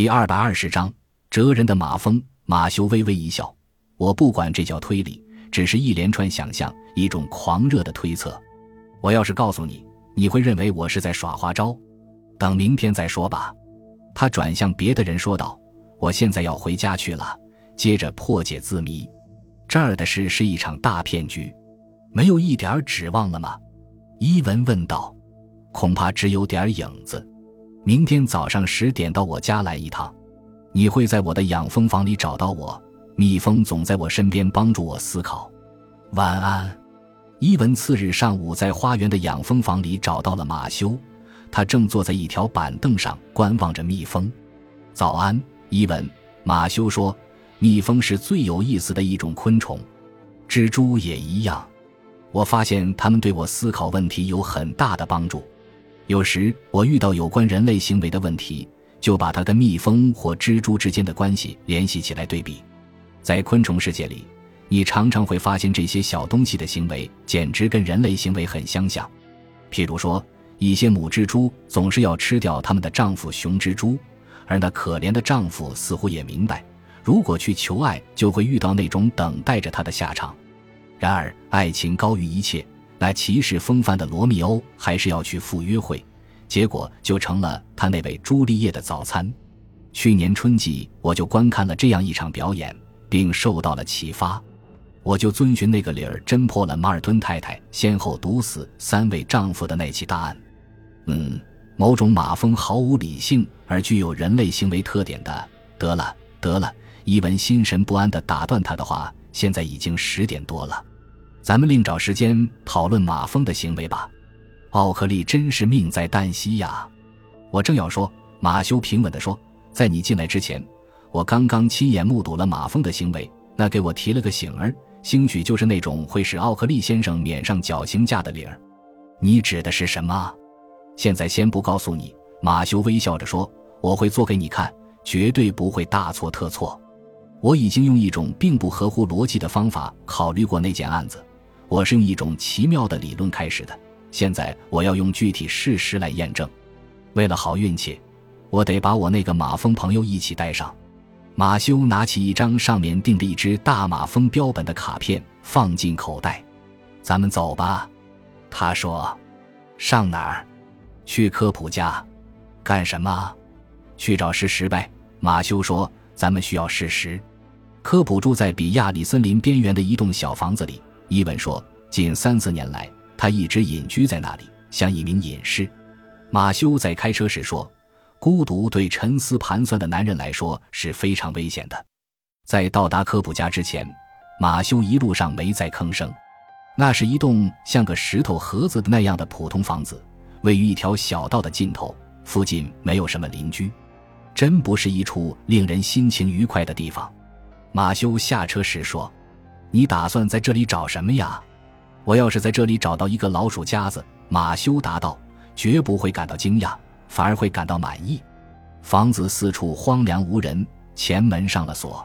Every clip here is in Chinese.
第二百二十章哲人的马蜂。马修微微一笑：“我不管这叫推理，只是一连串想象，一种狂热的推测。我要是告诉你，你会认为我是在耍花招。等明天再说吧。”他转向别的人说道：“我现在要回家去了，接着破解字谜。这儿的事是一场大骗局，没有一点指望了吗？”伊文问道。“恐怕只有点影子。明天早上十点到我家来一趟，你会在我的养蜂房里找到我。蜜蜂总在我身边帮助我思考。晚安。”伊文次日上午在花园的养蜂房里找到了马修。他正坐在一条板凳上观望着蜜蜂。早安，伊文。马修说：“蜜蜂是最有意思的一种昆虫，蜘蛛也一样。我发现它们对我思考问题有很大的帮助。有时我遇到有关人类行为的问题，就把它跟蜜蜂或蜘蛛之间的关系联系起来对比。在昆虫世界里，你常常会发现这些小东西的行为简直跟人类行为很相像。譬如说。”一些母蜘蛛总是要吃掉他们的丈夫雄蜘蛛，而那可怜的丈夫似乎也明白，如果去求爱，就会遇到那种等待着他的下场。然而，爱情高于一切，那骑士风范的罗密欧还是要去赴约会，结果就成了他那位朱丽叶的早餐。去年春季，我就观看了这样一场表演，并受到了启发。我就遵循那个理儿，侦破了马尔敦太太先后毒死三位丈夫的那起大案。嗯，某种马蜂毫无理性而具有人类行为特点的。得了，得了！伊文心神不安地打断他的话。现在已经十点多了，咱们另找时间讨论马蜂的行为吧。奥克利真是命在旦夕呀！我正要说，马修平稳地说，在你进来之前，我刚刚亲眼目睹了马蜂的行为，那给我提了个醒儿。兴许就是那种会使奥克利先生免上绞刑架的理儿。你指的是什么？现在先不告诉你，马修微笑着说：“我会做给你看，绝对不会大错特错。我已经用一种并不合乎逻辑的方法考虑过那件案子，我是用一种奇妙的理论开始的。现在我要用具体事实来验证。为了好运气，我得把我那个马蜂朋友一起带上。”马修拿起一张上面钉着一只大马蜂标本的卡片，放进口袋。“咱们走吧。”他说。“上哪儿？”去科普家，干什么？去找事实呗。马修说：“咱们需要事实。”科普住在比亚里森林边缘的一栋小房子里。伊文说：“近三四年来，他一直隐居在那里，像一名隐士。”马修在开车时说：“孤独对沉思盘算的男人来说是非常危险的。”在到达科普家之前，马修一路上没再吭声。那是一栋像个石头盒子的那样的普通房子。位于一条小道的尽头，附近没有什么邻居，真不是一处令人心情愉快的地方。马修下车时说：“你打算在这里找什么呀？”“我要是在这里找到一个老鼠夹子。”马修答道，“绝不会感到惊讶，反而会感到满意。”房子四处荒凉无人，前门上了锁。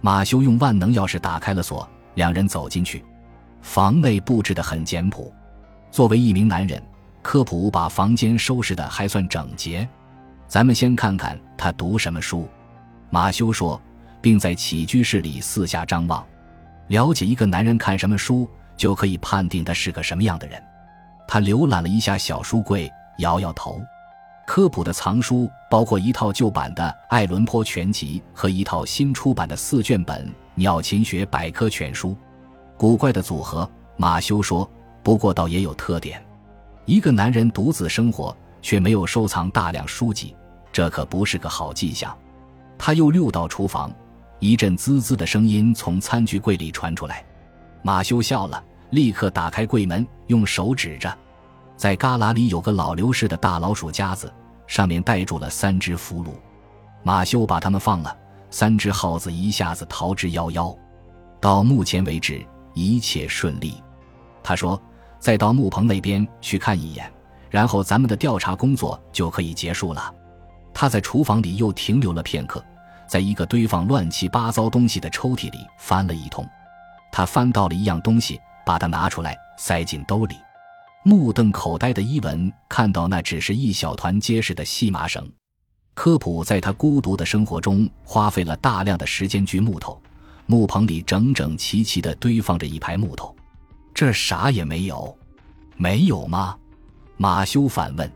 马修用万能钥匙打开了锁，两人走进去。房内布置得很简朴。作为一名男人。科普把房间收拾得还算整洁，咱们先看看他读什么书。马修说，并在起居室里四下张望，了解一个男人看什么书，就可以判定他是个什么样的人。他浏览了一下小书柜，摇摇头。科普的藏书包括一套旧版的《爱伦坡全集》和一套新出版的四卷本《鸟禽学百科全书》。古怪的组合，马修说，不过倒也有特点。一个男人独自生活，却没有收藏大量书籍，这可不是个好迹象。他又溜到厨房，一阵滋滋的声音从餐具柜里传出来。马修笑了，立刻打开柜门，用手指着，在旮旯里有个老刘式的大老鼠夹子，上面带住了三只俘虏。马修把它们放了，三只耗子一下子逃之夭夭。到目前为止，一切顺利。他说。再到木棚那边去看一眼，然后咱们的调查工作就可以结束了。他在厨房里又停留了片刻，在一个堆放乱七八糟东西的抽屉里翻了一通。他翻到了一样东西，把它拿出来塞进兜里。目瞪口呆的伊文看到那只是一小团结实的细麻绳。科普在他孤独的生活中花费了大量的时间锯木头，木棚里整整齐齐地堆放着一排木头。这啥也没有，没有吗？马修反问。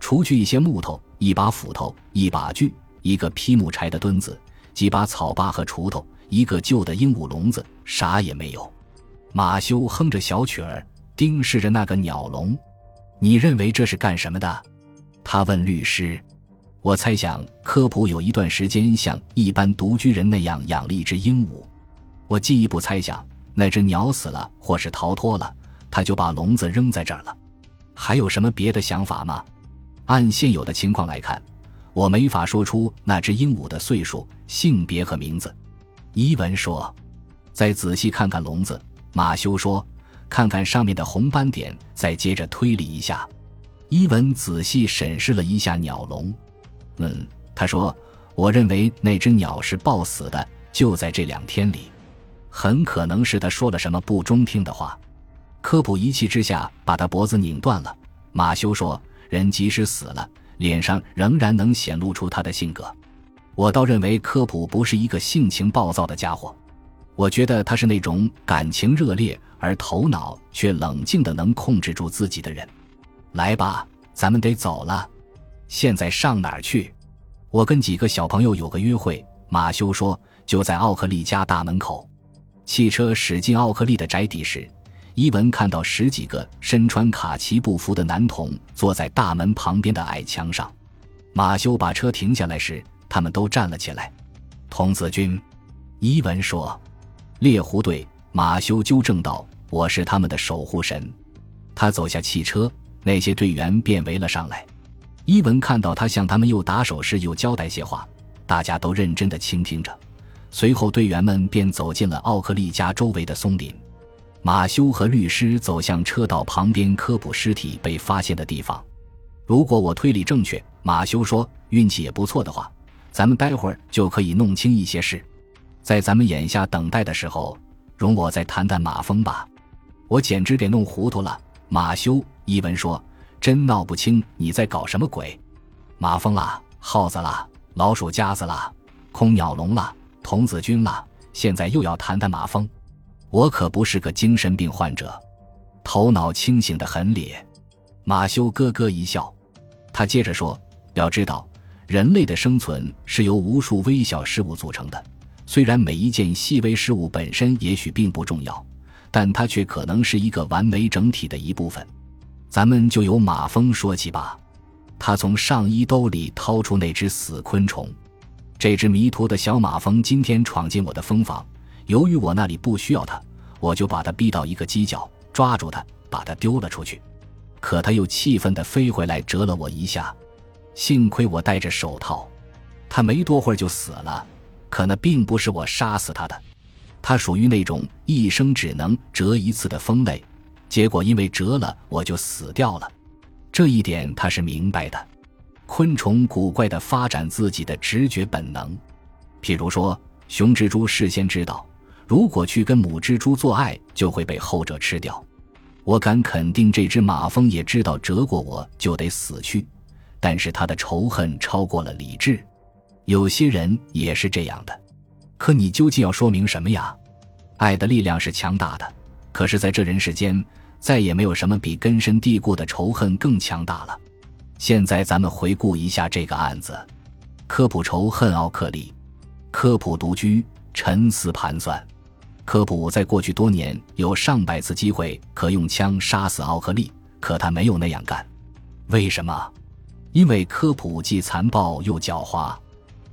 除去一些木头、一把斧头、一把锯、一个劈木柴的墩子、几把草把和锄头、一个旧的鹦鹉笼子，啥也没有。马修哼着小曲儿，盯视着那个鸟笼。你认为这是干什么的？他问律师。我猜想，科普有一段时间像一般独居人那样养了一只鹦鹉。我进一步猜想，那只鸟死了或是逃脱了，他就把笼子扔在这儿了。还有什么别的想法吗？按现有的情况来看，我没法说出那只鹦鹉的岁数、性别和名字。伊文说：“再仔细看看笼子。”马修说：“看看上面的红斑点，再接着推理一下。”伊文仔细审视了一下鸟笼。嗯，他说：“我认为那只鸟是暴死的，就在这两天里，很可能是他说了什么不中听的话。”科普一气之下把他脖子拧断了。马修说：“人即使死了，脸上仍然能显露出他的性格。我倒认为科普不是一个性情暴躁的家伙，我觉得他是那种感情热烈而头脑却冷静的能控制住自己的人。来吧，咱们得走了。”现在上哪儿去？我跟几个小朋友有个约会。马修说：“就在奥克利家大门口。”汽车驶进奥克利的宅邸时，伊文看到十几个身穿卡其布服的男童坐在大门旁边的矮墙上。马修把车停下来时，他们都站了起来。童子军，伊文说：“猎狐队。”马修纠正道：“我是他们的守护神。”他走下汽车，那些队员便围了上来。伊文看到他向他们又打手势又交代些话，大家都认真地倾听着。随后，队员们便走进了奥克利家周围的松林。马修和律师走向车道旁边科普尸体被发现的地方。如果我推理正确，马修说，运气也不错的话，咱们待会儿就可以弄清一些事。在咱们眼下等待的时候，容我再谈谈马蜂吧。我简直给弄糊涂了。马修，伊文说。真闹不清你在搞什么鬼，马蜂啦，耗子啦，老鼠夹子啦，空鸟笼啦，童子军啦，现在又要谈谈马蜂。我可不是个精神病患者，头脑清醒的很咧。马修咯咯一笑，他接着说：“要知道，人类的生存是由无数微小事物组成的。虽然每一件细微事物本身也许并不重要，但它却可能是一个完美整体的一部分。”咱们就由马蜂说起吧。他从上衣兜里掏出那只死昆虫，这只迷途的小马蜂今天闯进我的蜂房。由于我那里不需要它，我就把它逼到一个犄角，抓住它，把它丢了出去。可它又气愤地飞回来，蛰了我一下。幸亏我戴着手套，它没多会儿就死了。可那并不是我杀死它的，它属于那种一生只能折一次的蜂类。结果因为折了我就死掉了，这一点他是明白的。昆虫古怪的发展自己的直觉本能，譬如说，雄蜘蛛事先知道，如果去跟母蜘蛛做爱就会被后者吃掉。我敢肯定，这只马蜂也知道折过我就得死去，但是他的仇恨超过了理智。有些人也是这样的，可你究竟要说明什么呀？爱的力量是强大的，可是在这人世间。再也没有什么比根深蒂固的仇恨更强大了。现在咱们回顾一下这个案子：科普仇恨奥克利，科普独居，沉思盘算。科普在过去多年有上百次机会可用枪杀死奥克利，可他没有那样干。为什么？因为科普既残暴又狡猾，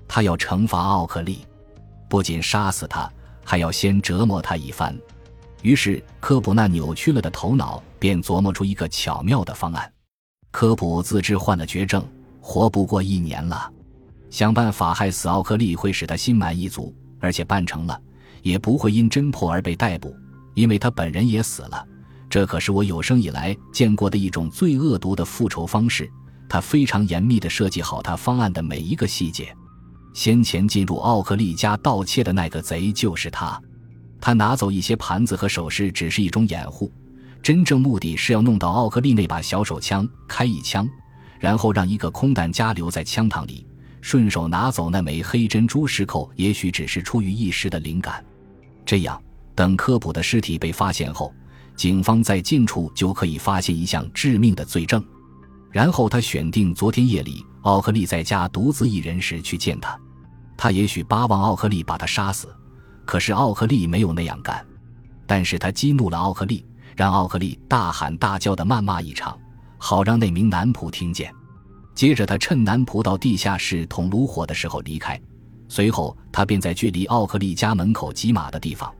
他要惩罚奥克利，不仅杀死他，还要先折磨他一番。于是，科普那扭曲了的头脑便琢磨出一个巧妙的方案。科普自知患了绝症，活不过一年了，想办法害死奥克利会使他心满意足，而且办成了，也不会因侦破而被逮捕，因为他本人也死了。这可是我有生以来见过的一种最恶毒的复仇方式。他非常严密地设计好他方案的每一个细节。先前进入奥克利家盗窃的那个贼就是他。他拿走一些盘子和首饰，只是一种掩护，真正目的是要弄到奥克利那把小手枪，开一枪，然后让一个空弹夹留在枪膛里，顺手拿走那枚黑珍珠石扣，也许只是出于一时的灵感。这样，等科普的尸体被发现后，警方在近处就可以发现一项致命的罪证。然后他选定昨天夜里奥克利在家独自一人时去见他。他也许巴望奥克利把他杀死，可是奥克利没有那样干。但是他激怒了奥克利，让奥克利大喊大叫的谩骂一场，好让那名男仆听见。接着，他趁男仆到地下室捅炉火的时候离开。随后，他便在距离奥克利家门口几码的地方，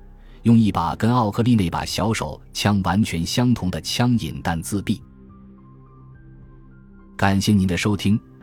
用一把跟奥克利那把小手枪完全相同的枪引弹自毙。感谢您的收听，